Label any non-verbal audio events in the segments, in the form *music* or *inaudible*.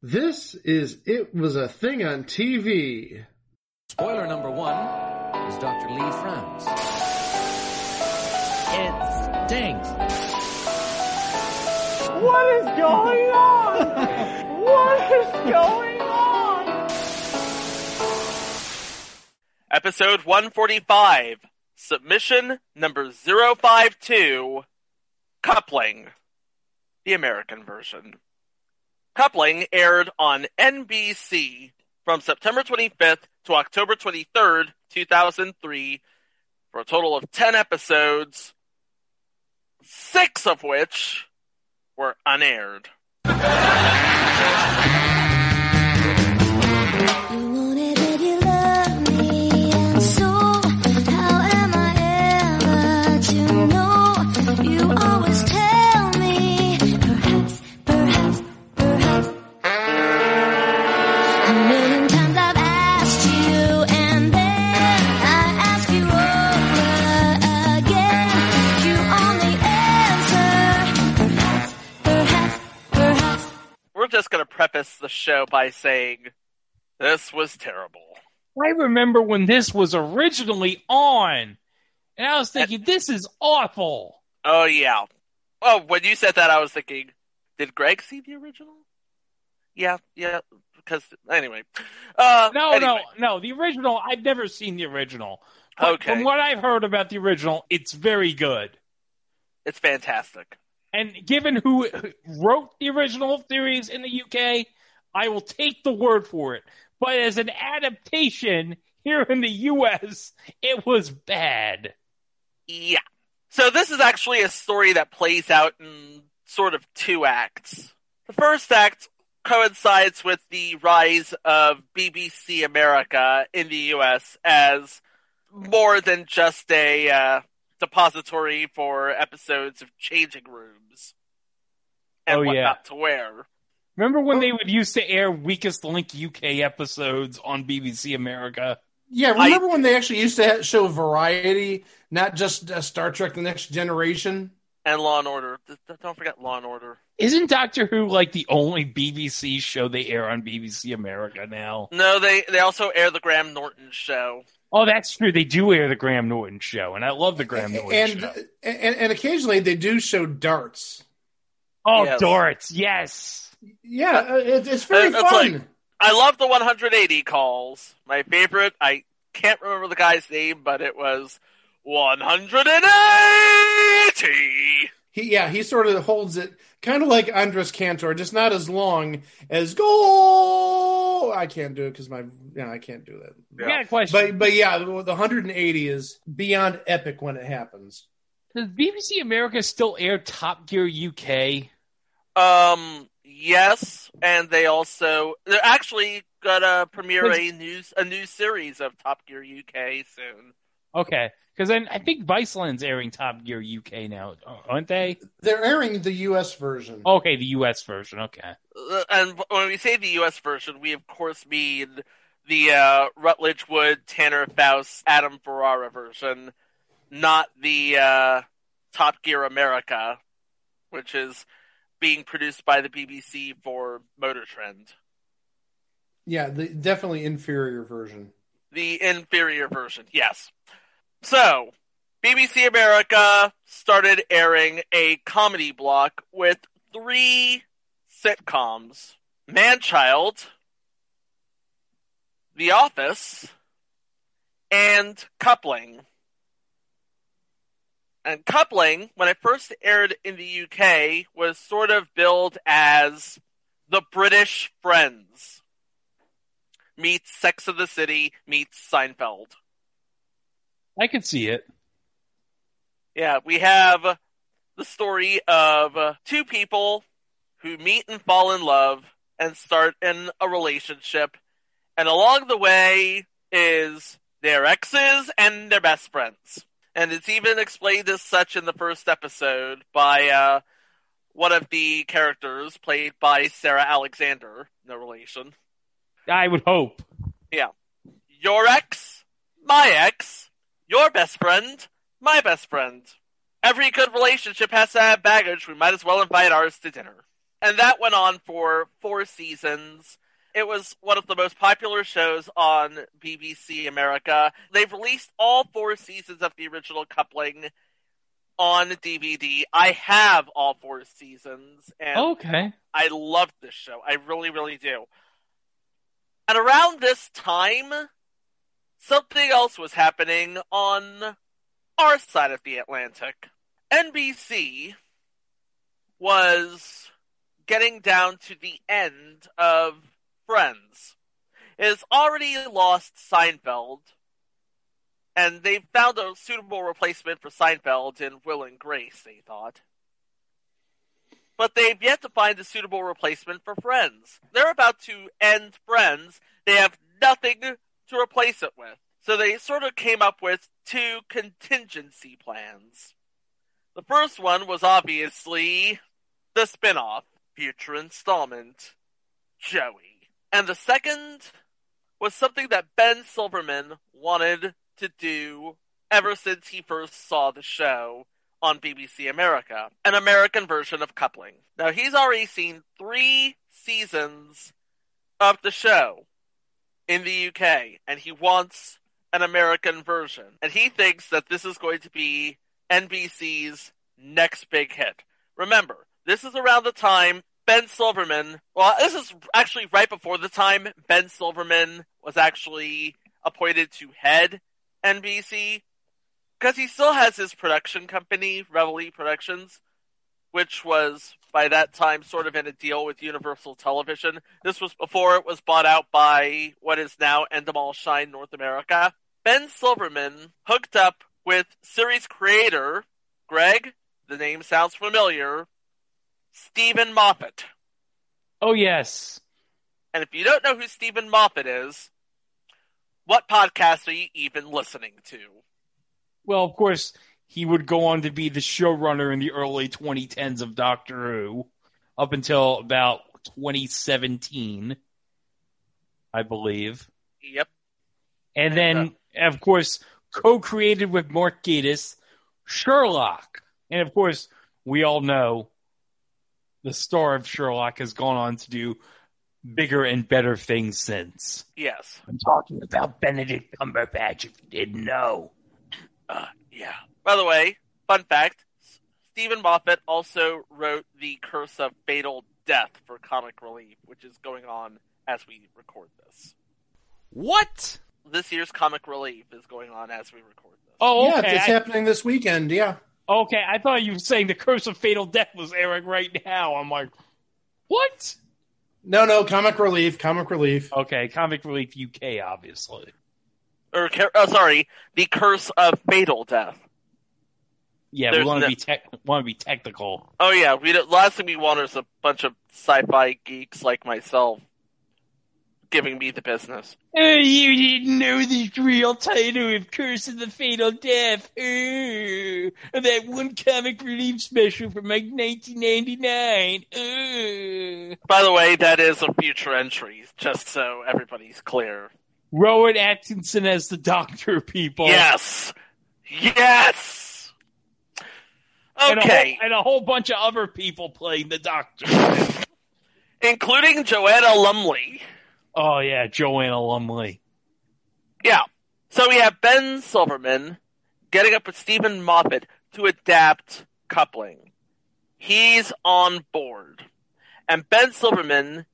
This is It Was a Thing on TV. Spoiler number one is Dr. Lee frowns. It stinks. What is going on? what is going on? Episode 145, submission number 052, Coupling, the American version. Coupling aired on NBC from September 25th to October 23rd, 2003, for a total of 10 episodes, six of which were unaired. Preface the show by saying this was terrible. I remember when this was originally on, and I was thinking, this is awful. Oh, yeah. Oh, when you said that, I was thinking, did Greg see the original? Yeah, yeah, because, anyway. Uh, No, anyway. no, no. The original, I've never seen the original. But Okay. From what I've heard about the original, it's very good. It's fantastic. And given who wrote the original series in the UK, I will take the word for it. But as an adaptation here in the US, it was bad. Yeah. So this is actually a story that plays out in sort of two acts. The first act coincides with the rise of BBC America in the US as more than just a uh, depository for episodes of changing rooms and Oh, what yeah. not to wear. Remember when they would used to air Weakest Link UK episodes on BBC America? Yeah, remember when they actually used to show variety, not just uh, Star Trek: The Next Generation? And Law and Order. Th- th- Don't forget Law and Order. Isn't Doctor Who like the only BBC show they air on BBC America now? No, they, they also air the Graham Norton show. Oh, that's true. They do air the Graham Norton show, and I love the Graham Norton And, show. and and occasionally they do show darts. Oh, Yes. darts, yes. Yeah, uh, it, it's very Uh, it's fun. like- I love the 180 calls. My favorite, I can't remember the guy's name, but it was 180. he yeah, he sort of holds it kind of like Andres Cantor, just not as long as go. I can't do it because my yeah, I can't do that. I got a question. But but yeah, the the 180 is beyond epic when it happens. Does BBC America still air Top Gear UK? Um, yes, and they also they're actually gonna premiere a news a new series of Top Gear UK soon. Okay, because then I think Viceland's airing Top Gear UK now, aren't they? They're airing the U.S. version. Okay, the US version. Okay. Uh, And when we say the U.S. version, we of course mean the uh, Rutledge Wood, Tanner Faust, Adam Ferrara version, not the uh, Top Gear America, which is being produced by the BBC for Motor Trend. Yeah, the definitely inferior version. The inferior version, yes. So, BBC America started airing a comedy block with three sitcoms Manchild, The Office, and Coupling. And Coupling, when it first aired in the UK, was sort of billed as the British Friends meets Sex of the City meets Seinfeld. I can see it. Yeah, we have the story of uh, two people who meet and fall in love and start in a relationship, and along the way is their exes and their best friends. And it's even explained as such in the first episode by uh, one of the characters played by Sarah Alexander, no relation. I would hope. Yeah. Your ex, my ex, your best friend, my best friend. Every good relationship has to have baggage. We might as well invite ours to dinner. And that went on for four seasons. It was one of the most popular shows on BBC America. They've released all four seasons of the original coupling on DVD. I have all four seasons, and Okay. I love this show. I really, really do. And around this time, something else was happening on our side of the Atlantic. NBC was getting down to the end of Friends. It has already lost Seinfeld, and they found a suitable replacement for Seinfeld in Will and Grace, they thought but they've yet to find a suitable replacement for Friends. They're about to end Friends. They have nothing to replace it with. So they sort of came up with two contingency plans. The first one was obviously the spin-off, future installment, Joey. And the second was something that Ben Silverman wanted to do ever since he first saw the show on BBC America, an American version of coupling. Now, he's already seen three seasons of the show in the UK, and he wants an American version. And he thinks that this is going to be NBC's next big hit. Remember, this is around the time Ben Silverman, well, this is actually right before the time Ben Silverman was actually appointed to head NBC because he still has his production company, Reveille Productions, which was by that time sort of in a deal with Universal Television. This was before it was bought out by what is now Endemol Shine North America. Ben Silverman hooked up with series creator Greg, the name sounds familiar, Steven Moffat. Oh yes. And if you don't know who Steven Moffat is, what podcast are you even listening to? Well, of course, he would go on to be the showrunner in the early 2010s of Doctor Who, up until about 2017, I believe. Yep. And then, of course, co-created with Mark Gatiss, Sherlock. And of course, we all know the star of Sherlock has gone on to do bigger and better things since. Yes. I'm talking about Benedict Cumberbatch, if you didn't know. Uh, yeah. By the way, fun fact: Steven Moffat also wrote the Curse of Fatal Death for Comic Relief, which is going on as we record this. What? This year's Comic Relief is going on as we record this. Oh, Yeah, it's I- happening this weekend. Yeah. okay, I thought you were saying the Curse of Fatal Death was airing right now. I'm like, what? No, no, comic relief, comic relief. Okay, Comic Relief UK, obviously. Or, oh, sorry, the Curse of Fatal Death. Yeah, There's we want to no- be tech want to be technical. Oh yeah, we don't- last thing we want is a bunch of sci-fi geeks like myself giving me the business. Oh, you didn't know the real title of Curse of the Fatal Death. Oh, that one comic relief special from like 1999. Oh. By the way, that is a future entry, just so everybody's clear. Rowan Atkinson as the Doctor, people. Yes, yes. And a, Okay, whole, and a whole bunch of other people playing the Doctor. including Joanna Lumley. oh, yeah, Joanna Lumley. Yeah. So we have Ben Silverman getting up with Steven Moffat to adapt coupling. He's on board. And Ben Silverman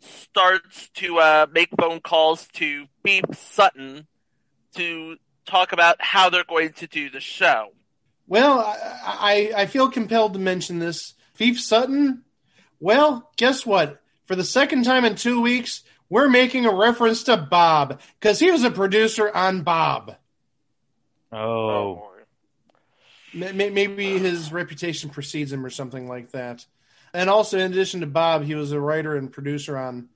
starts to uh, make phone calls to Phoef Sutton to talk about how they're going to do the show. Well, I, I I feel compelled to mention this. Phoef Sutton. Well, guess what? For the second time in two weeks, we're making a reference to Bob because he was a producer on Bob. Oh. Maybe his reputation precedes him or something like that. And also, in addition to Bob, he was a writer and producer on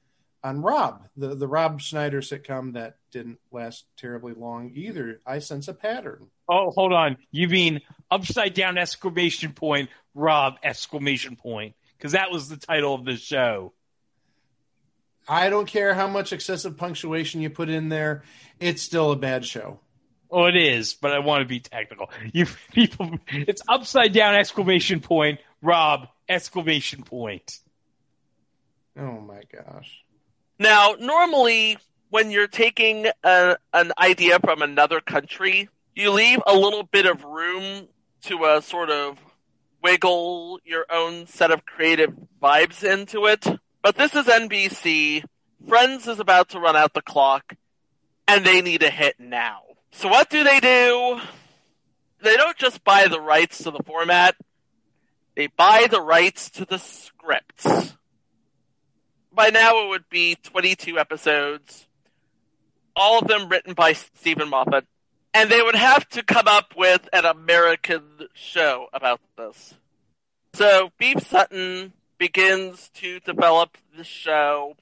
on Rob, the the Rob Schneider sitcom that didn't last terribly long either. I sense a pattern. Oh, hold on. You mean upside down exclamation point, Rob exclamation point? Because that was the title of the show. I don't care how much excessive punctuation you put in there; it's still a bad show. Oh, it is, but I want to be technical. You *laughs* people, it's upside down exclamation point, Rob Exclamation point. Oh my gosh. Now, normally, when you're taking a, an idea from another country, you leave a little bit of room to uh, sort of wiggle your own set of creative vibes into it. But this is NBC. Friends is about to run out the clock, and they need a hit now. So what do they do? They don't just buy the rights to the format, they buy the rights to the scripts. By now it would be 22 episodes, all of them written by Steven Moffat, and they would have to come up with an American show about this. So Phoef Sutton begins to develop the show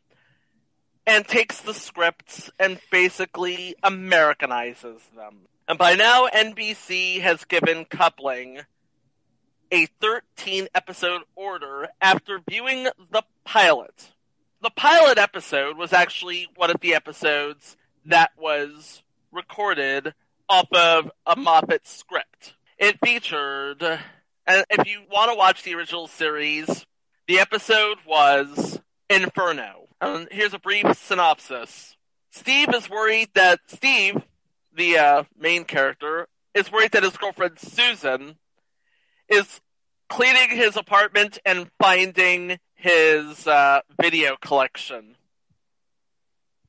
and takes the scripts and basically Americanizes them. And by now, NBC has given Coupling a 13 episode order after viewing the pilot. The pilot episode was actually one of the episodes that was recorded off of a Moffat script. It featured, and if you want to watch the original series, the episode was Inferno. And here's a brief synopsis. Steve is worried that Steve, the uh, main character, is worried that his girlfriend Susan is cleaning his apartment and finding his uh, video collection.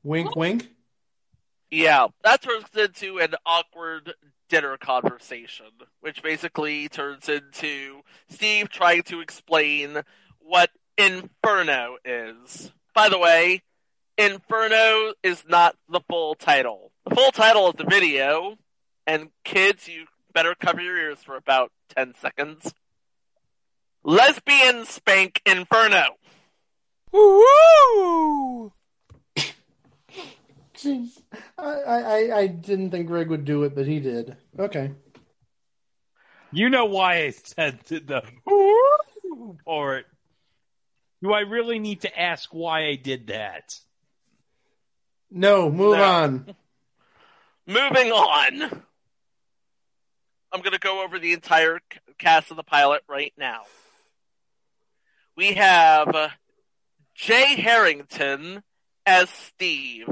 Wink, wink. Yeah, that turns into an awkward dinner conversation, which basically turns into Steve trying to explain what Inferno is. By the way, Inferno is not the full title. The full title of the video, and kids, you better cover your ears for about 10 seconds. Lesbian Spank Inferno. Woo! Jeez. *laughs* I, I, I didn't think Greg would do it, but he did. Okay. You know why I said the, the woo part. Do I really need to ask why I did that? No, move No. on. *laughs* Moving on. I'm going to go over the entire cast of the pilot right now. We have uh, Jay Harrington as Steve.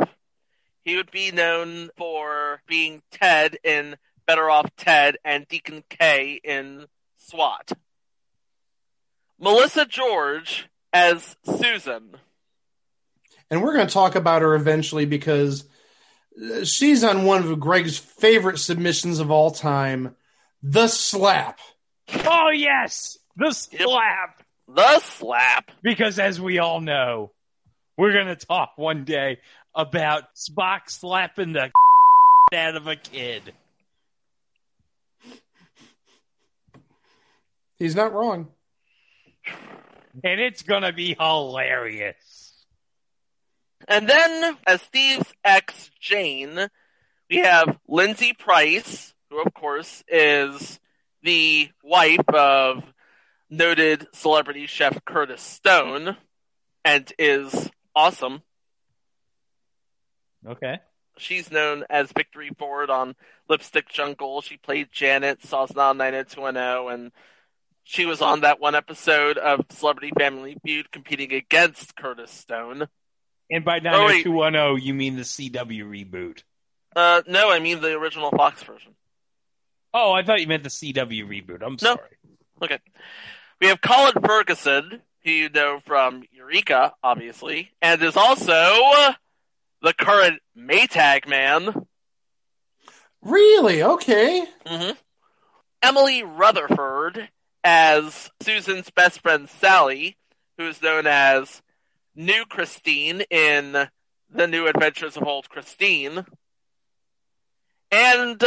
He would be known for being Ted in Better Off Ted and Deacon Kay in SWAT. Melissa George as Susan. And we're going to talk about her eventually because uh, she's on one of Greg's favorite submissions of all time, The Slap. Oh yes, the slap. The Slap. Because as we all know, we're gonna talk one day about Spock slapping the *laughs* out of a kid. He's not wrong. And it's gonna be hilarious. And then, as Steve's ex Jane, we have Lindsay Price, who, of course, is the wife of noted celebrity chef Curtis Stone and is awesome. Okay. She's known as Victory Ford on Lipstick Jungle. She played Janet, Sosna 90210, and she was on that one episode of Celebrity Family Feud competing against Curtis Stone. And by Oh, wait. 90210, you mean the CW reboot. Uh, no, I mean the original Fox version. Oh, I thought you meant the CW reboot. I'm No. sorry. Okay. We have Colin Ferguson, who you know from Eureka, obviously, and is also the current Maytag man. Really? Okay. hmm Emily Rutherfurd as Susan's best friend Sally, who is known as New Christine in The New Adventures of Old Christine. And,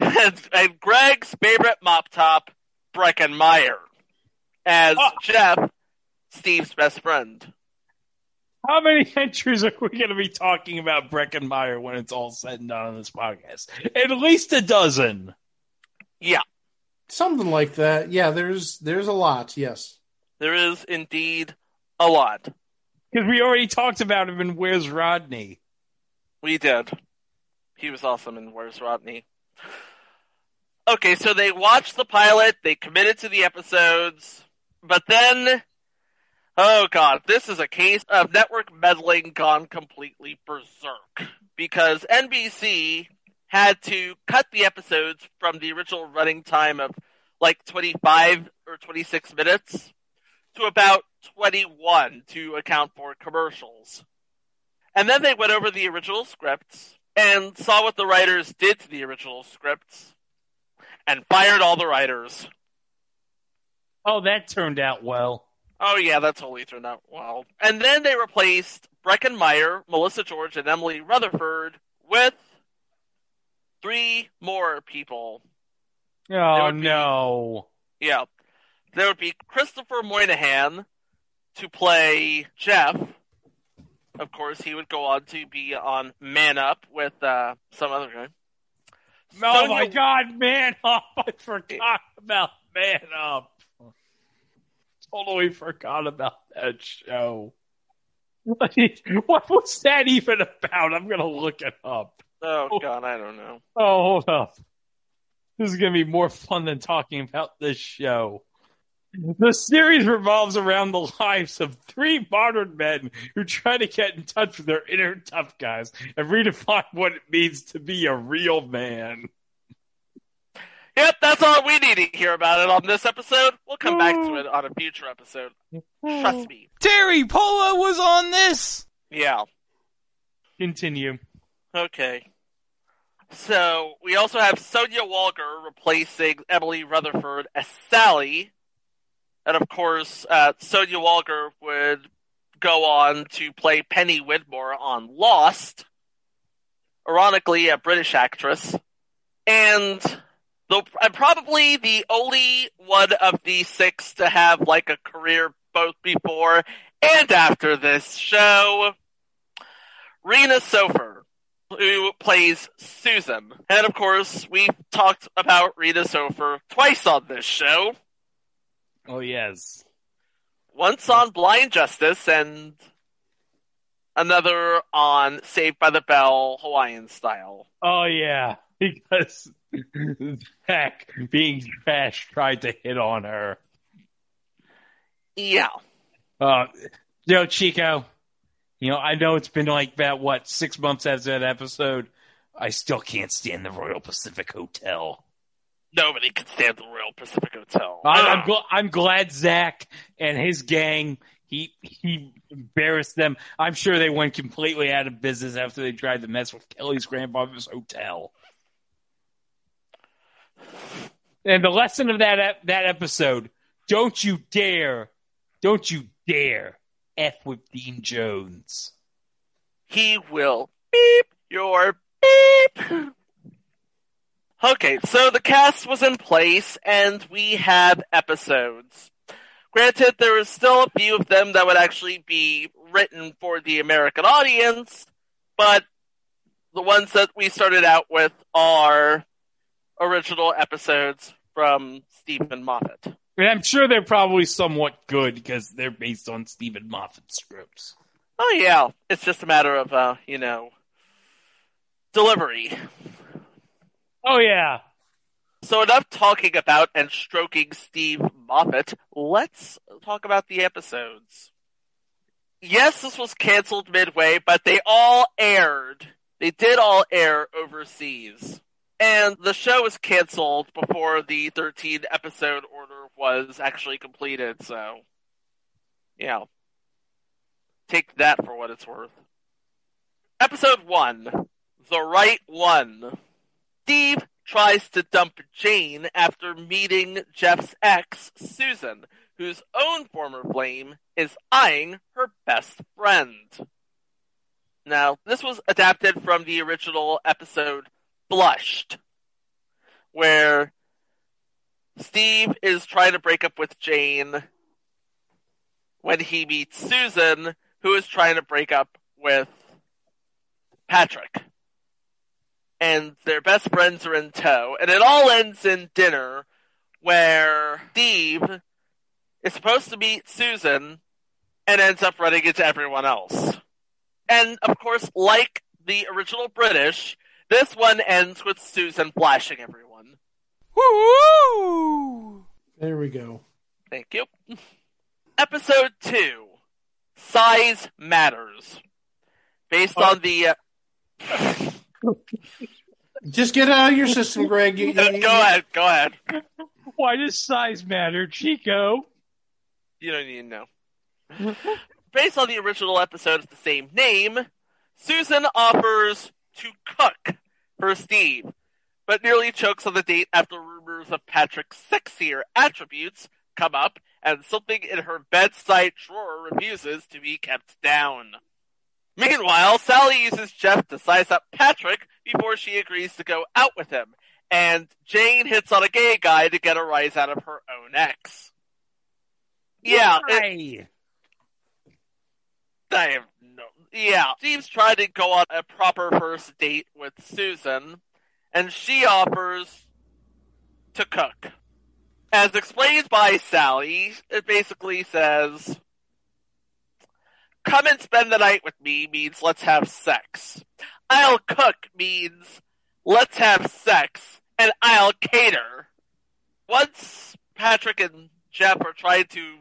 and, *laughs* and Greg's favorite mop top, Breckin Meyer, as Oh. Jeff, Steve's best friend. How many *laughs* entries are we going to be talking about Breckin Meyer when it's all said and done on this podcast? At least a dozen. Yeah, Something like that. Yeah, there's there's a lot. Yes. there is indeed a lot. Because we already talked about him in Where's Rodney? We did. He was awesome in Where's Rodney? Okay, so they watched the pilot, they committed to the episodes. But then, oh god, this is a case of network meddling gone completely berserk because NBC had to cut the episodes from the original running time of like 25 or 26 minutes to about 21 to account for commercials. And then they went over the original scripts and saw what the writers did to the original scripts and fired all the writers. Oh, that turned out well. Oh yeah, that totally turned out well. And then they replaced Breckin Meyer, Melissa George, and Emily Rutherfurd with three more people. Oh be- no. Yeah. There would be Christopher Moynihan to play Jeff. Of course, he would go on to be on Man Up with uh, some other guy. Oh Sonia- my God, man up! I forgot about man up. Totally forgot about that show. *laughs* What, was that even about? I'm gonna look it up. Oh god, I don't know. Oh, hold up. This is gonna be more fun than talking about this show. The series revolves around the lives of three modern men who try to get in touch with their inner tough guys and redefine what it means to be a real man. Yep, that's all we need to hear about it on this episode. We'll come back to it on a future episode. Trust me. Teri Polo was on this. Yeah. Continue. Okay. So we also have Sonya Walker replacing Emily Rutherfurd as Sally, and of course, uh, Sonya Walker would go on to play Penny Widmore on Lost. Ironically, a British actress, and the and probably the only one of the six to have like a career both before and after this show. Rena Sofer who plays Susan. And of course, we've talked about Rena Sofer twice on this show. Oh yes. Once on Blind Justice and another on Saved by the Bell Hawaiian style. Oh yeah. *laughs* Because Zach, being trash, tried to hit on her. Yeah. Uh, yo, Chico, you know, I know it's been like about, what, six months after that episode. I still can't stand the Royal Pacific Hotel. Nobody can stand the Royal Pacific Hotel. I, I'm, gl- I'm glad Zach and his gang, he, he embarrassed them. I'm sure they went completely out of business after they tried to mess with Kelly's grandfather's hotel. And the lesson of that that episode: don't you dare, don't you dare f with Dean Jones. he will beep your beep. Okay, so the cast was in place and we have episodes. Granted, there still a few of them that would actually be written for the American audience, but the ones that we started out with are original episodes from Steven Moffat. And I'm sure they're probably somewhat good because they're based on Steven Moffat scripts. Oh yeah, it's just a matter of, uh, you know, delivery. Oh yeah, So enough talking about and stroking Steve Moffat. Let's talk about the episodes. Yes, this was canceled midway, but they all aired. They did all air overseas. And the show was canceled before the 13 episode order was actually completed, so yeah. Take that for what it's worth. Episode 1. The Right One. Steve tries to dump Jane after meeting Jeff's ex, Susan, whose own former flame is eyeing her best friend. Now, this was adapted from the original episode Flushed, where Steve is trying to break up with Jane when he meets Susan, who is trying to break up with Patrick and their best friends are in tow, and it all ends in dinner where Steve is supposed to meet Susan and ends up running into everyone else. And of course, like the original British, this one ends with Susan flashing everyone. Woo! There we go. Thank you. Episode 2 Size Matters. Based on the. Uh, *laughs* Just get it out of your system, Greg. You- *laughs* go you- ahead, go ahead. Why does size matter, Chico? You don't need to know. *laughs* Based on the original episode of the same name, Susan offers to cook for Steve, but nearly chokes on the date after rumors of Patrick's sexier attributes come up and something in her bedside drawer refuses to be kept down. Meanwhile, Sally uses Jeff to size up Patrick before she agrees to go out with him, and Jane hits on a gay guy to get a rise out of her own ex. Yeah, it, I no. Yeah, Steve's trying to go on a proper first date with Susan, and she offers to cook. As explained by Sally, it basically says, Come and spend the night with me means let's have sex. I'll cook means let's have sex, and I'll cater. Once Patrick and Jeff are trying to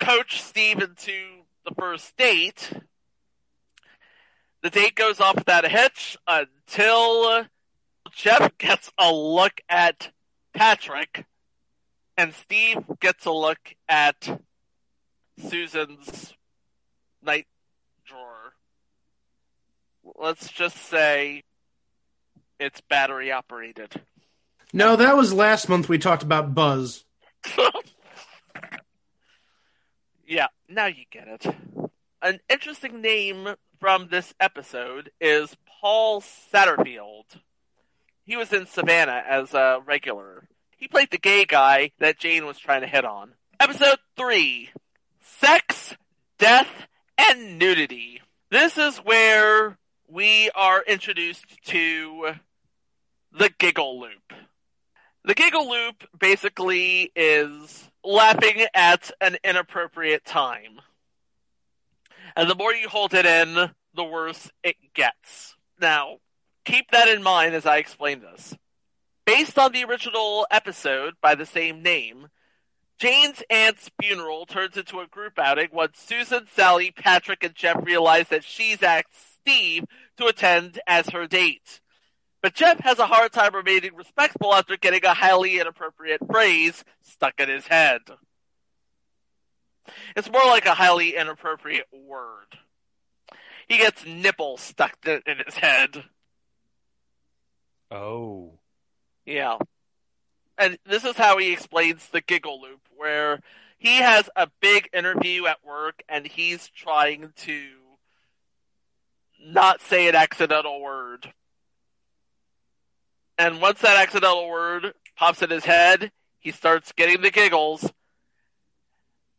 coach Steve into the first date, the date goes off without a hitch until Jeff gets a look at Patrick and Steve gets a look at Susan's night drawer. Let's just say it's battery operated. No, that was last month. We talked about Buzz. *laughs* yeah, now you get it. An interesting name from this episode is Paul Satterfield. He was in Savannah as a regular. He played the gay guy that Jane was trying to hit on. Episode 3 Sex, Death, and Nudity. This is where we are introduced to the giggle loop. The giggle loop basically is laughing at an inappropriate time. And the more you hold it in, the worse it gets. Now, keep that in mind as I explain this. Based on the original episode by the same name, Jane's aunt's funeral turns into a group outing once Susan, Sally, Patrick, and Jeff realize that she's asked Steve to attend as her date. But Jeff has a hard time remaining respectful after getting a highly inappropriate phrase stuck in his head. It's more like a highly inappropriate word. He gets nipple stuck in in his head. Oh. Yeah. And this is how he explains the giggle loop, where he has a big interview at work and he's trying to not say an accidental word. And once that accidental word pops in his head, he starts getting the giggles.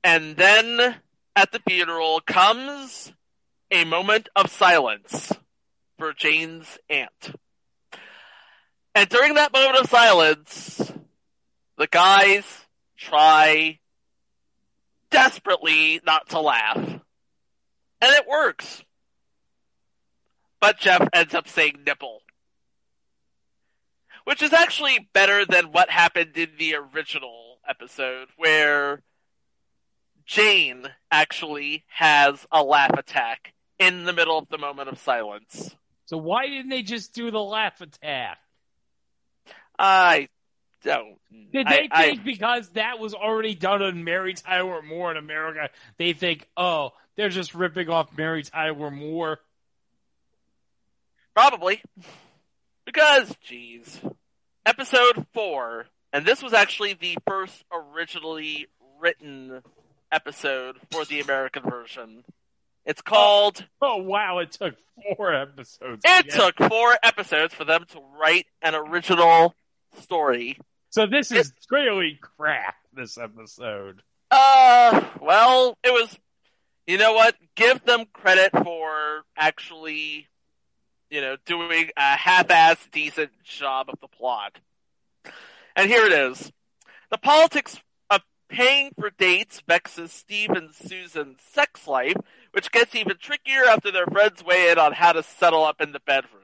And then at the funeral comes a moment of silence for Jane's aunt. And during that moment of silence, the guys try desperately not to laugh. And it works. But Jeff ends up saying nipple. Which is actually better than what happened in the original episode, where Jane actually has a laugh attack in the middle of the moment of silence. So why didn't they just do the laugh attack? I don't. Did they I- think because that was already done on Mary Tyler Moore in America, they think, oh, they're just ripping off Mary Tyler Moore? Probably. Because, geez. Episode 4, and this was actually the first originally written episode for the American version. It's called. Oh wow, it took four episodes. It get- took four episodes for them to write an original story. So this is clearly crap. This episode. Uh, well, it was. You know what? Give them credit for actually, you know, doing a half-ass decent job of the plot. And here it is: the politics paying for dates vexes Steve and Susan's sex life, which gets even trickier after their friends weigh in on how to settle up in the bedroom.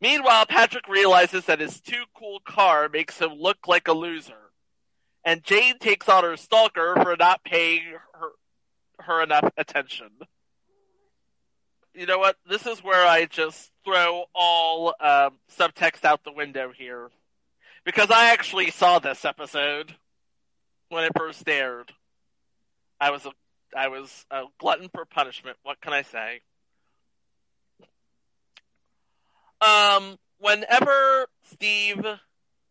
Meanwhile, Patrick realizes that his too cool car makes him look like a loser. and Jane takes on her stalker for not paying her her enough attention. You know what? This is where I just throw all um, subtext out the window here, because I actually saw this episode when it first aired. I was a I was a glutton for punishment. What can I say? Um, whenever Steve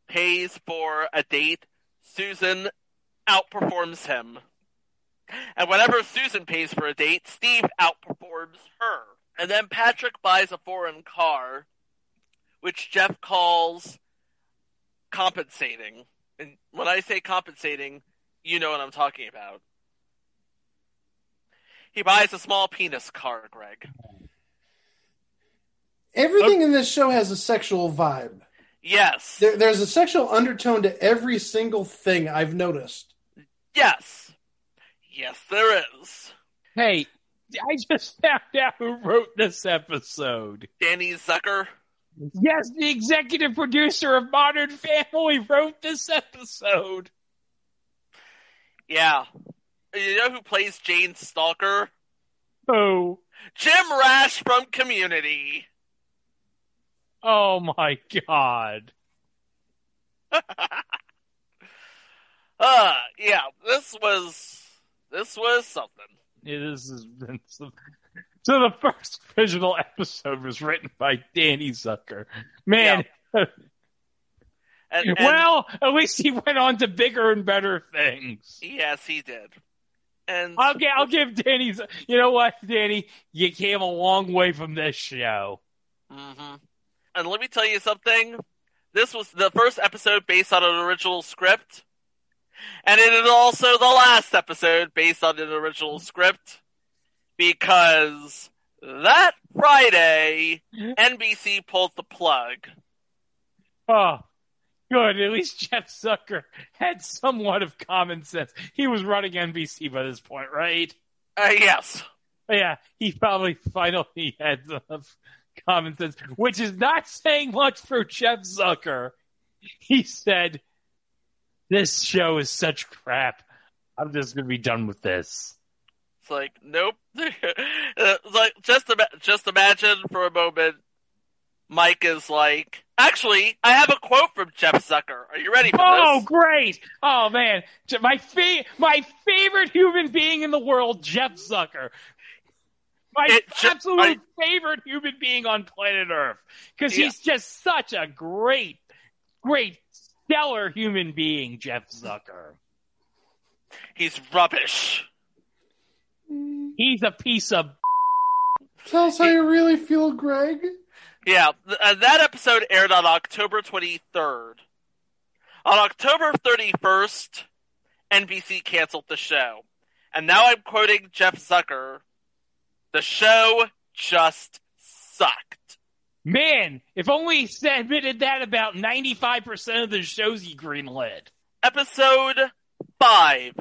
pays for a date, Susan outperforms him. And whenever Susan pays for a date, Steve outperforms her. And then Patrick buys a foreign car, which Jeff calls compensating. And when I say compensating, you know what I'm talking about. He buys a small penis car, Greg. Everything in this show has a sexual vibe. Yes. There, there's a sexual undertone to every single thing I've noticed. Yes. Yes, there is. Hey, I just *laughs* found out who wrote this episode. Danny Zucker. Yes, the executive producer of Modern Family wrote this episode. Yeah. You know who plays Jane Stalker? Oh, Jim Rash from Community. oh my God. *laughs* Uh, yeah, this was this was something. Yeah, this has been some. So the first original episode was written by Danny Zucker. Man, *laughs* And, and well, at least he went on to bigger and better things. yes, he did. And I'll, gi- I'll give Danny. You know what, Danny? You came a long way from this show. hmm And let me tell you something. This was the first episode based on an original script. And it is also the last episode based on an original script. Because that Friday, NBC pulled the plug. Oh, good. At least Jeff Zucker had somewhat of common sense. He was running NBC by this point, right? Uh, yes. Yeah, he probably finally had enough common sense, which is not saying much for Jeff Zucker. He said, This show is such crap. I'm just going to be done with this. Like, nope. *laughs* Like, just, ima- just imagine for a moment, Mike is like, actually, I have a quote from Jeff Zucker. Are you ready for Oh, this? great! Oh man, my fa- my favorite human being in the world, Jeff Zucker. My It absolute favorite human being on planet Earth, because Yeah. he's just such a great, great, stellar human being, Jeff Zucker. He's rubbish. He's a piece of. *laughs* Tell us how you really feel, Greg. Yeah, th- uh, that episode aired on October 23rd. On October 31st, NBC canceled the show. And now I'm quoting Jeff Zucker. The show just sucked. Man, if only he admitted that about 95% of the shows he greenlit. Episode 5.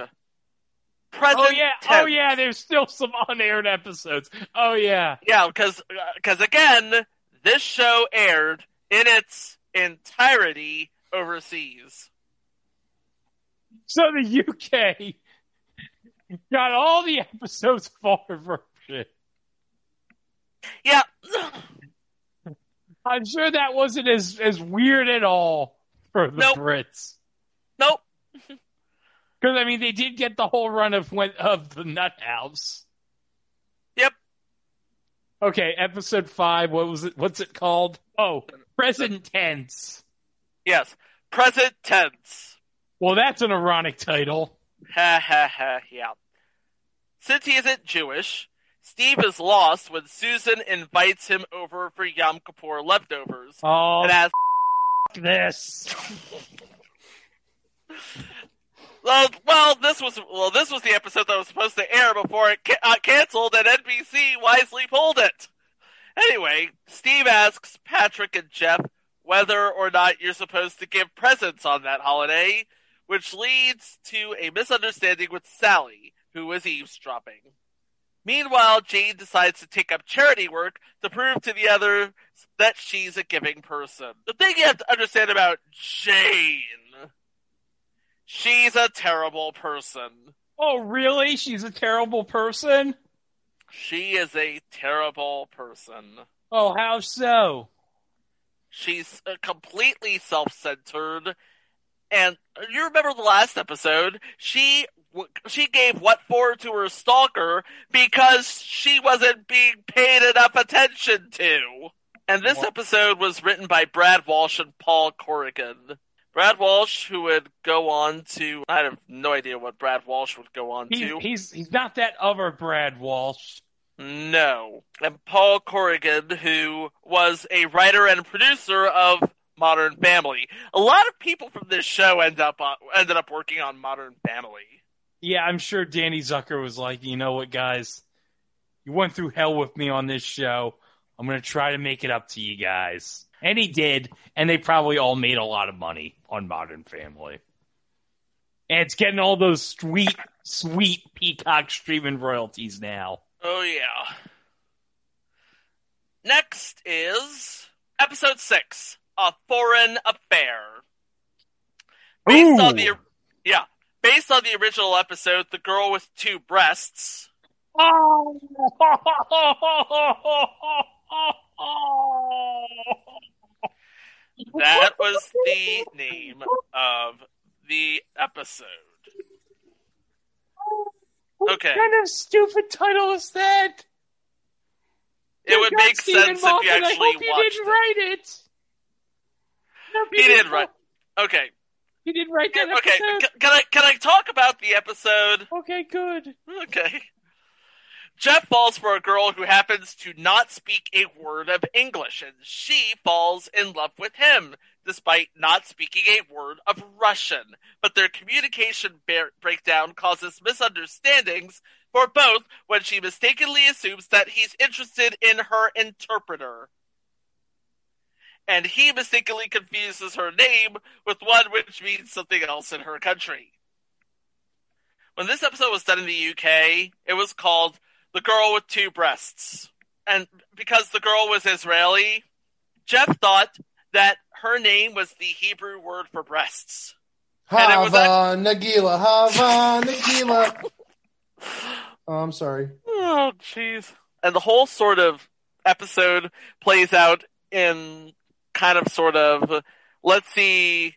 Present Oh yeah, oh yeah, there's still some unaired episodes. Oh yeah. Yeah, because because again, this show aired in its entirety overseas. So the UK got all the episodes of our version. Yeah, I'm sure that wasn't as, as weird at all for the Nope. Brits. nope. *laughs* Because I mean, they did get the whole run of when, of the Nut House. Yep. Okay, episode five. What was it? What's it called? Oh, present tense. Yes, present tense. Well, that's an ironic title. Ha ha ha. Yeah. Since he isn't Jewish, Steve is lost when Susan invites him over for Yom Kippur leftovers Oh, and asks, this. *laughs* well, well, this was well, this was the episode that was supposed to air before it ca- uh, canceled, and NBC wisely pulled it. Anyway, Steve asks Patrick and Jeff whether or not you're supposed to give presents on that holiday, which leads to a misunderstanding with Sally, who is eavesdropping. Meanwhile, Jane decides to take up charity work to prove to the others that she's a giving person. The thing you have to understand about Jane She's a terrible person. Oh, really? She's a terrible person? She is a terrible person. Oh, how so? She's uh, completely self-centered. And uh, you remember the last episode? She she gave what for to her stalker because she wasn't being paid enough attention to. And this episode was written by Brad Walsh and Paul Corrigan. Brad Walsh, who would go on to I have no idea what Brad Walsh would go on He, to. he's he's not that other Brad Walsh. No. And Paul Corrigan, who was a writer and producer of Modern Family. A lot of people from this show end up uh, ended up working on Modern Family. Yeah, I'm sure Danny Zucker was like, you know what, guys? You went through hell with me on this show. I'm going to try to make it up to you guys. And he did, and they probably all made a lot of money on Modern Family. And it's getting all those sweet, sweet Peacock streaming royalties now. Oh yeah. Next is episode six, A Foreign Affair. Based on the yeah, based on the original episode, The Girl with Two Breasts. Oh. *laughs* That *laughs* was the name of the episode. Okay. What kind of stupid title is that? It would make Steven sense if you Moffat, I hope you didn't it. write it. He did write. Okay. He did write that Okay. episode. Can I can I talk about the episode? Okay, good. Okay. Jeff falls for a girl who happens to not speak a word of English, and she falls in love with him, despite not speaking a word of Russian. But their communication bar- breakdown causes misunderstandings for both when she mistakenly assumes that he's interested in her interpreter. And he mistakenly confuses her name with one which means something else in her country. When this episode was done in the UK, it was called The Girl with Two Breasts. And because the girl was Israeli, Jeff thought that her name was the Hebrew word for breasts. And it was Hava Nagila, Hava Nagila. Oh, I'm sorry. Oh, jeez. And the whole sort of episode plays out in kind of sort of let's see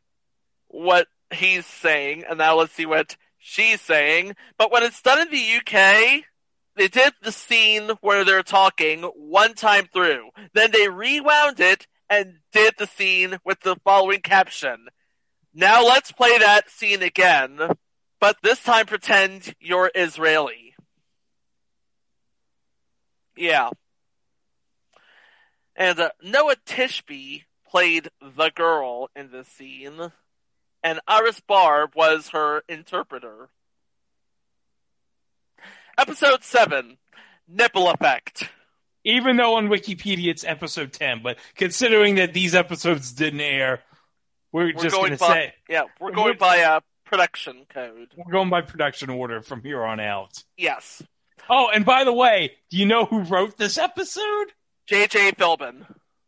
what he's saying, and now let's see what she's saying. But when it's done in the UK, they did the scene where they're talking one time through. Then they rewound it and did the scene with the following caption. Now let's play that scene again, but this time pretend you're Israeli. Yeah. And uh, Noa Tishby played the girl in this scene, and Iris Bahr was her interpreter. Episode 7 Nipple Effect. Even though on Wikipedia it's episode 10, but considering that these episodes didn't air, we're, We're just going to by, say yeah, we're going by a production code. we're going by production order from here on out. Yes. Oh, and by the way, do you know who wrote this episode? J.J. Philbin.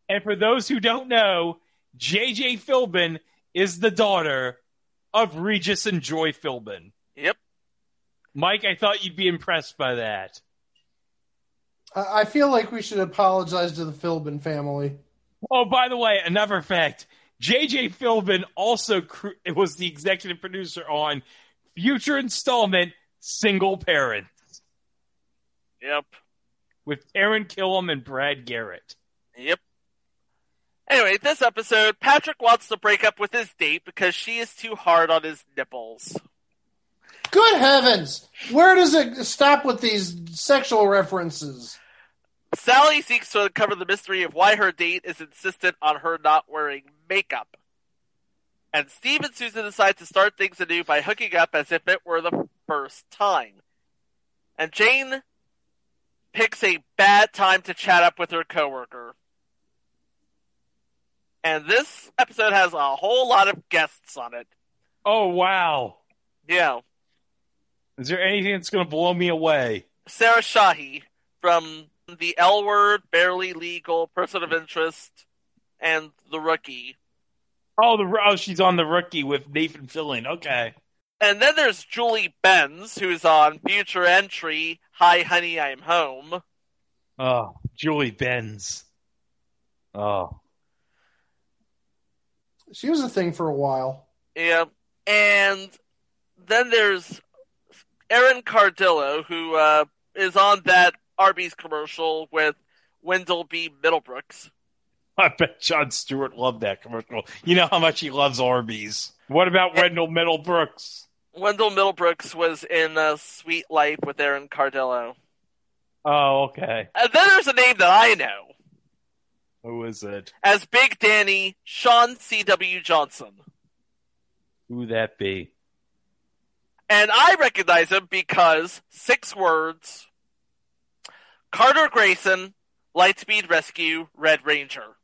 And for those who don't know, JJ Philbin is the daughter of Regis and Joy Philbin. Yep. Mike, I thought you'd be impressed by that. I I feel like we should apologize to the Philbin family. Oh, by the way, another fact: J.J. Philbin also cr- was the executive producer on future installment "Single Parents" Yep. with Taran Killam and Brad Garrett. Yep. Anyway, this episode, Patrick wants to break up with his date because she is too hard on his nipples. Good heavens! Where does it stop with these sexual references? Sally seeks to uncover the mystery of why her date is insistent on her not wearing makeup. And Steve and Susan decide to start things anew by hooking up as if it were the first time. And Jane picks a bad time to chat up with her coworker. And this episode has a whole lot of guests on it. Oh wow! Yeah. Is there anything that's going to blow me away? Sarah Shahi from The L Word, Barely Legal, Person of Interest, and The Rookie. Oh, the oh, she's on the rookie with Nathan Fillion. Okay, And then there's Julie Benz, who's on future entry Hi Honey, I'm Home. Oh, Julie Benz. Oh, She was a thing for a while. Yeah. And then there's Erin Cardillo, who uh, is on that Arby's commercial with Wendell B. Middlebrooks. I bet Jon Stewart loved that commercial. You know how much he loves Arby's. What about Wendell Middlebrooks? Wendell Middlebrooks was in uh, Sweet Life with Erin Cardillo. Oh, okay. And then there's a name that I know Who is it? as Big Danny Sean C.W. Johnson. Who that be? And I recognize him because six words Carter Grayson, Lightspeed Rescue, Red Ranger.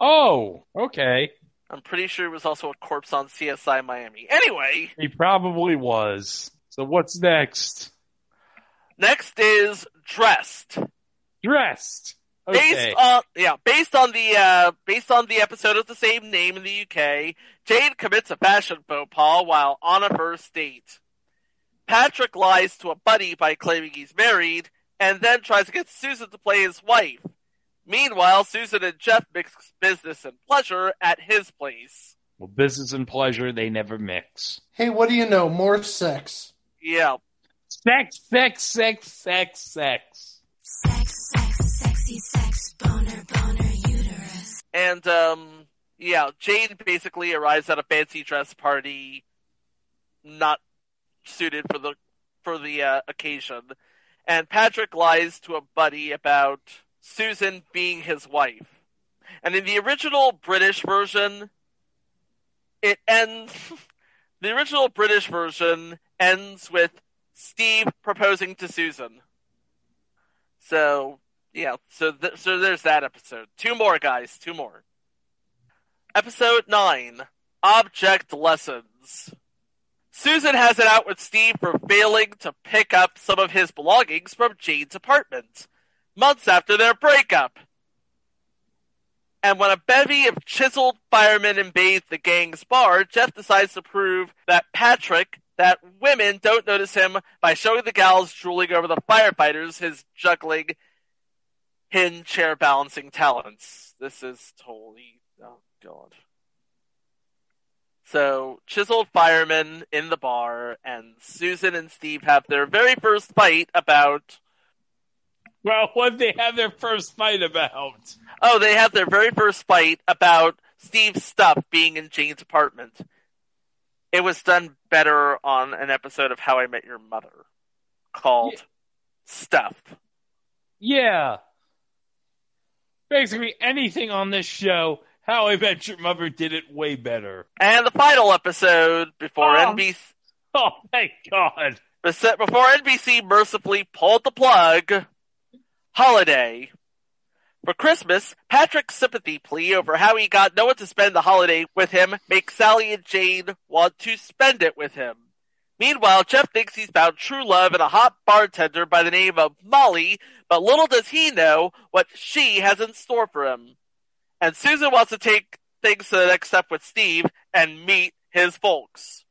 Oh, okay. I'm pretty sure he was also a corpse on CSI Miami. Anyway, He probably was. So what's next? next is Dressed. Dressed. Okay. Based on yeah, based on the uh, based on the episode of the same name in the UK, Jade commits a fashion faux pas while on a first date. Patrick lies to a buddy by claiming he's married, and then tries to get Susan to play his wife. Meanwhile, Susan and Jeff mix business and pleasure at his place. well, business and pleasure, they never mix. Hey, what do you know? More sex. Yeah, Sex, sex, sex, sex, sex. Sex, sex, sexy sex, boner, boner, uterus. and um, yeah, Jane basically arrives at a fancy dress party, not suited for the for the uh, occasion, and Patrick lies to a buddy about Susan being his wife. And in the original British version, it ends. *laughs* the original British version ends with Steve proposing to Susan. So yeah, so th- so there's that episode. Two more guys, two more. Episode 9 Object Lessons. Susan has it out with Steve for failing to pick up some of his belongings from Jane's apartment, months after their breakup. And when a bevy of chiseled firemen invade the gang's bar, Jeff decides to prove that Patrick, that women don't notice him by showing the gals drooling over the firefighters his juggling, hidden chair balancing talents. This is totally oh god. So chiseled firemen in the bar, and Susan and Steve have their very first fight about. Well, what they have their first fight about? Oh, they have their very first fight about Steve's stuff being in Jane's apartment. It was done better on an episode of How I Met Your Mother called Yeah. Stuff. Yeah. Basically, anything on this show, How I Met Your Mother did it way better. And the final episode before Oh. NBC Oh, thank God. before NBC mercifully pulled the plug. Holiday. For Christmas, Patrick's sympathy plea over how he got no one to spend the holiday with him makes Sally and Jane want to spend it with him. Meanwhile, Jeff thinks he's found true love in a hot bartender by the name of Molly, but little does he know what she has in store for him. And Susan wants to take things to the next step with Steve and meet his folks.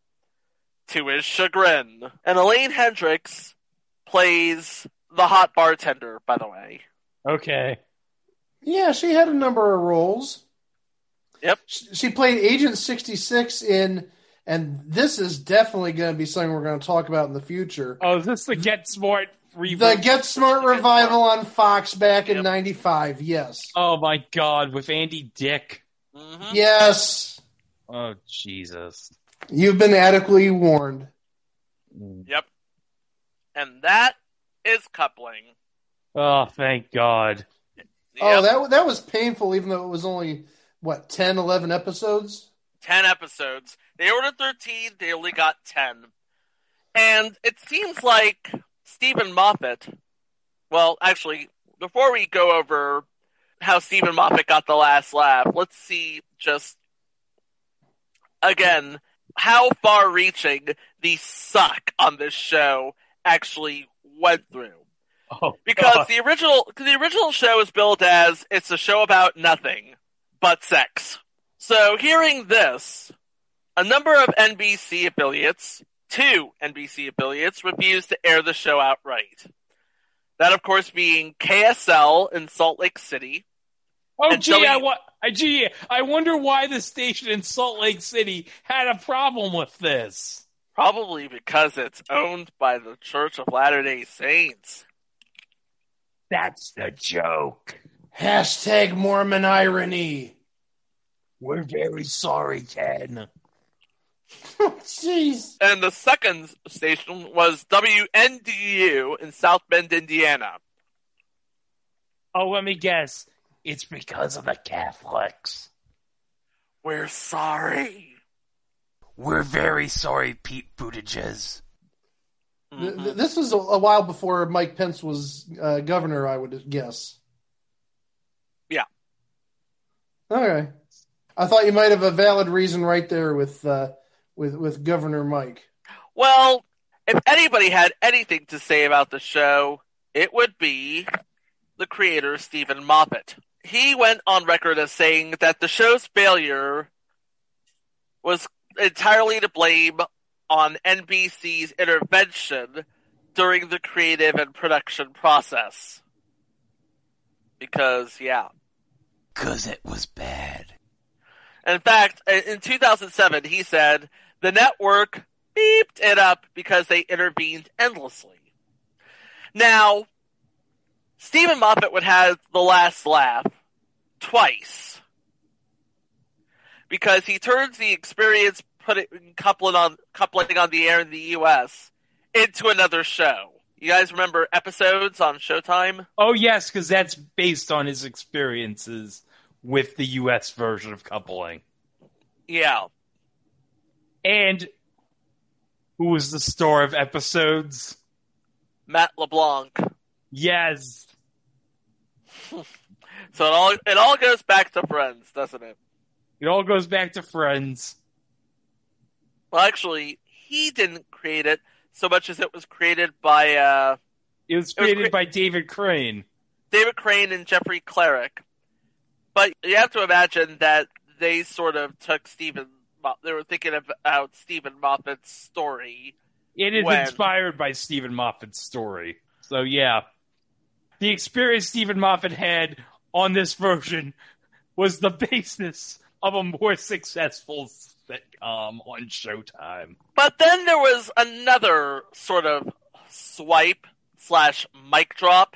To his chagrin. And Elaine Hendrix plays the hot bartender, by the way. Okay. Yeah, she had a number of roles. Yep. She, she played Agent 66 in, and this is definitely going to be something we're going to talk about in the future. Oh, is this the Get Smart The? Get Smart revival on Fox back in 95. Yes. oh, my God, with Andy Dick. Mm-hmm. Yes. Oh, Jesus. You've been adequately warned. Yep. And that is coupling. Oh, thank God. Oh, that that was painful, even though it was only what 10, 11 episodes. 10 episodes. They ordered 13, they only got 10. And it seems like Steven Moffat, well, actually, before we go over how Steven Moffat got the last laugh, let's see just again how far reaching the suck on this show actually went through. Oh, Because God. the original the original show is billed as it's a show about nothing but sex. So hearing this, a number of NBC affiliates two NBC affiliates refused to air the show outright. That, of course, being KSL in Salt Lake City. Oh, gee, W- I, wa- I, gee, I wonder why the station in Salt Lake City had a problem with this. Probably because it's owned by the Church of Latter day Saints. That's the joke. Hashtag Mormon irony. We're very sorry, Ken. *laughs* Jeez. And the second station was WNDU in South Bend, Indiana. Oh, let me guess. It's because of the Catholics. We're sorry. We're very sorry, Pete Buttigieg. Th- th- This was a, a while before Mike Pence was uh, governor, I would guess. Yeah. Okay. I thought you might have a valid reason right there with uh, with with Governor Mike. Well, if anybody had anything to say about the show, it would be the creator, Steven Moffat. He went on record as saying that the show's failure was entirely to blame on NBC's intervention during the creative and production process. Because, yeah. Cause it was bad. In fact, in 2007, he said the network beeped it up because they intervened endlessly. Now, Steven Moffat would have the last laugh twice because he turns the experience putting coupling on coupling on the air in the U.S. into another show. You guys remember episodes on Showtime? Oh, yes, because that's based on his experiences with the U.S. version of coupling. Yeah. And who was the star of episodes? Matt LeBlanc. Yes. *laughs* So it all it all goes back to Friends, doesn't it? It all goes back to Friends. Well, actually, he didn't create it so much as it was created by uh, It was was created cre- by David Crane. David Crane and Jeffrey Klarik. But you have to imagine that they sort of took Steven. They were thinking about Steven Moffat's story. It is When? inspired by Steven Moffat's story. So yeah. The experience Steven Moffat had on this version was the basis of a more successful sitcom on Showtime. But then there was another sort of swipe slash mic drop.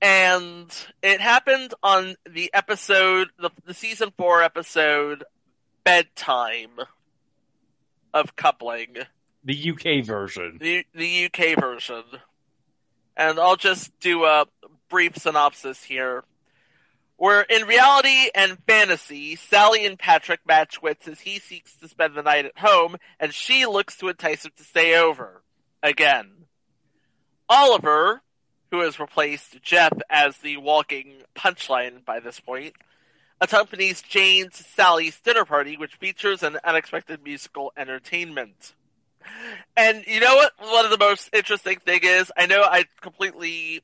And it happened on the episode, the, the season four episode, Bedtime of Coupling, The UK version. the, the UK version. And I'll just do a brief synopsis here. Where in reality and fantasy, Sally and Patrick match wits as he seeks to spend the night at home, and she looks to entice him to stay over. Again. Oliver, who has replaced Jeff as the walking punchline by this point, accompanies Jane to Sally's dinner party, which features an unexpected musical entertainment. And you know what? One of the most interesting thing is, I know I completely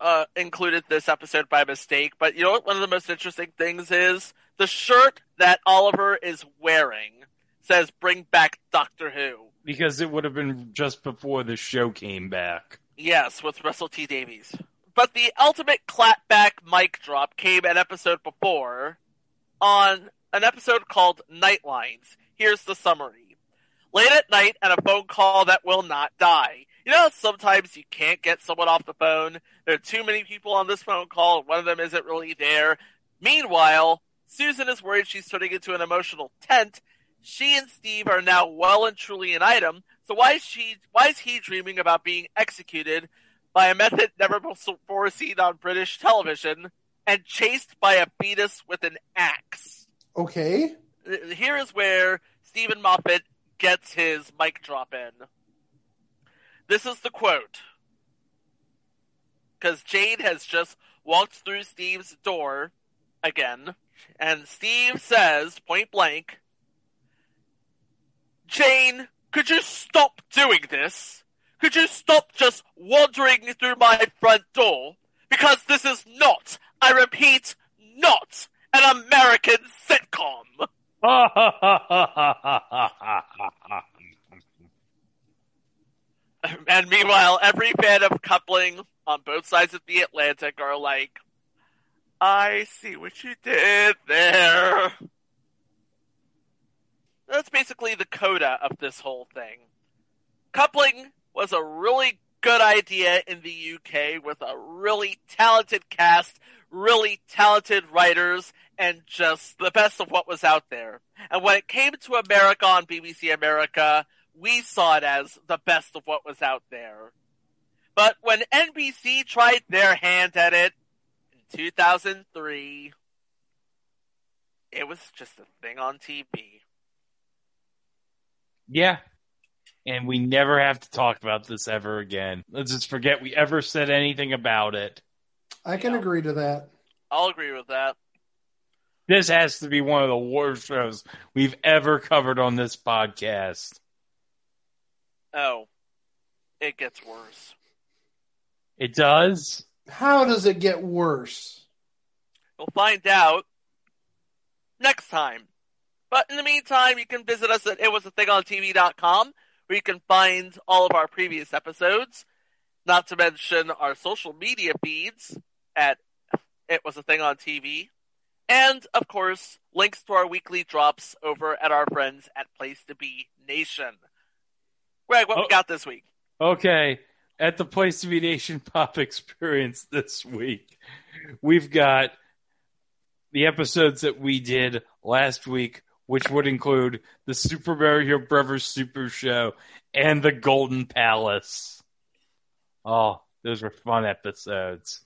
uh, included this episode by mistake, but you know what? One of the most interesting things is the shirt that Oliver is wearing says "Bring back Doctor Who." Because it would have been just before the show came back. Yes, with Russell T Davies. But the ultimate clapback mic drop came an episode before on an episode called Nightlines. Here's the summary. Late at night and a phone call that will not die. You know, sometimes you can't get someone off the phone. There are too many people on this phone call, and one of them isn't really there. Meanwhile, Susan is worried she's turning into an emotional tent. She and Steve are now well and truly an item. So why is she? Why is he dreaming about being executed by a method never before seen on British television and chased by a fetus with an axe? Okay. Here is where Steven Moffat gets his mic drop in. This is the quote. Because Jade has just walked through Steve's door again, and Steve says, point blank, Jane, could you stop doing this? Could you stop just wandering through my front door? Because this is not, I repeat, not an American sitcom. *laughs* And meanwhile, every fan of coupling on both sides of the Atlantic are like, I see what you did there. That's basically the coda of this whole thing. Coupling was a really good idea in the UK with a really talented cast, really talented writers, and just the best of what was out there. And when it came to America on BBC America, we saw it as the best of what was out there. But when NBC tried their hand at it in 2003, it was just a thing on TV. Yeah. And we never have to talk about this ever again. Let's just forget we ever said anything about it. I can agree to that. I'll agree with that. This has to be one of the worst shows we've ever covered on this podcast. Oh, it gets worse. It does? How does it get worse? We'll find out next time. But in the meantime, you can visit us at itwasathingontv.com where you can find all of our previous episodes, not to mention our social media feeds at It Was a Thing on TV, and of course, links to our weekly drops over at our friends at Place to Be Nation. Greg, what we Oh. got this week? Okay. At the Place to Be Nation *laughs* Pop Experience this week, we've got the episodes that we did last week, which would include the Super Mario Brothers Super Show and the Golden Palace. Oh, those were fun episodes.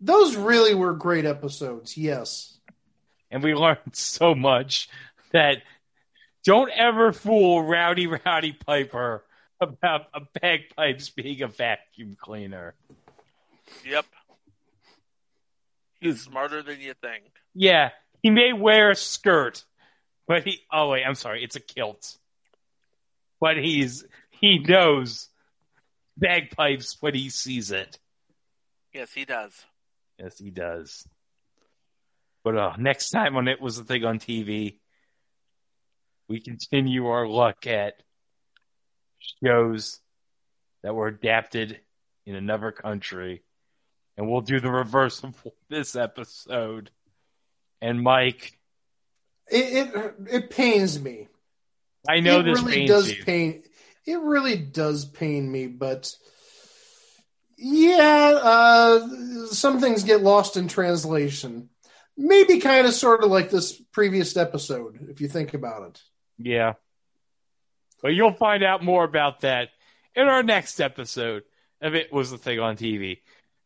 Those really were great episodes. Yes. And we learned *laughs* so much that don't ever fool Rowdy Roddy Piper about a bagpipes being a vacuum cleaner. Yep. He's smarter than you think. Yeah, he may wear a skirt, but he. Oh wait, I'm sorry, it's a kilt. But he's he knows bagpipes when he sees it. Yes, he does. Yes, he does. But uh, next time on it was a thing on TV, we continue our look at shows that were adapted in another country, and we'll do the reverse of this episode. And Mike, It it, it pains me. I know it this really does you. pain. It really does pain me, but yeah, uh, some things get lost in translation. Maybe kind of sort of like this previous episode, if you think about it. Yeah. But you'll find out more about that in our next episode of It Was the Thing on TV.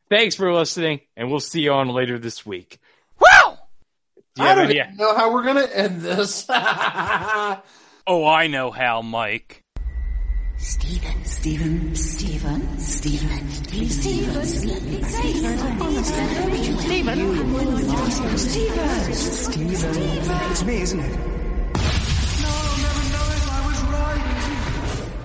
Thanks for listening, and we'll see you on later this week. Wow! Do you I have don't any- even know how we're gonna end this. Oh, I know how, Mike. Stephen, Stephen, Stephen, Stephen, Stephen, Stephen, Stephen, Stephen, Stephen, Steven. It's me, isn't it?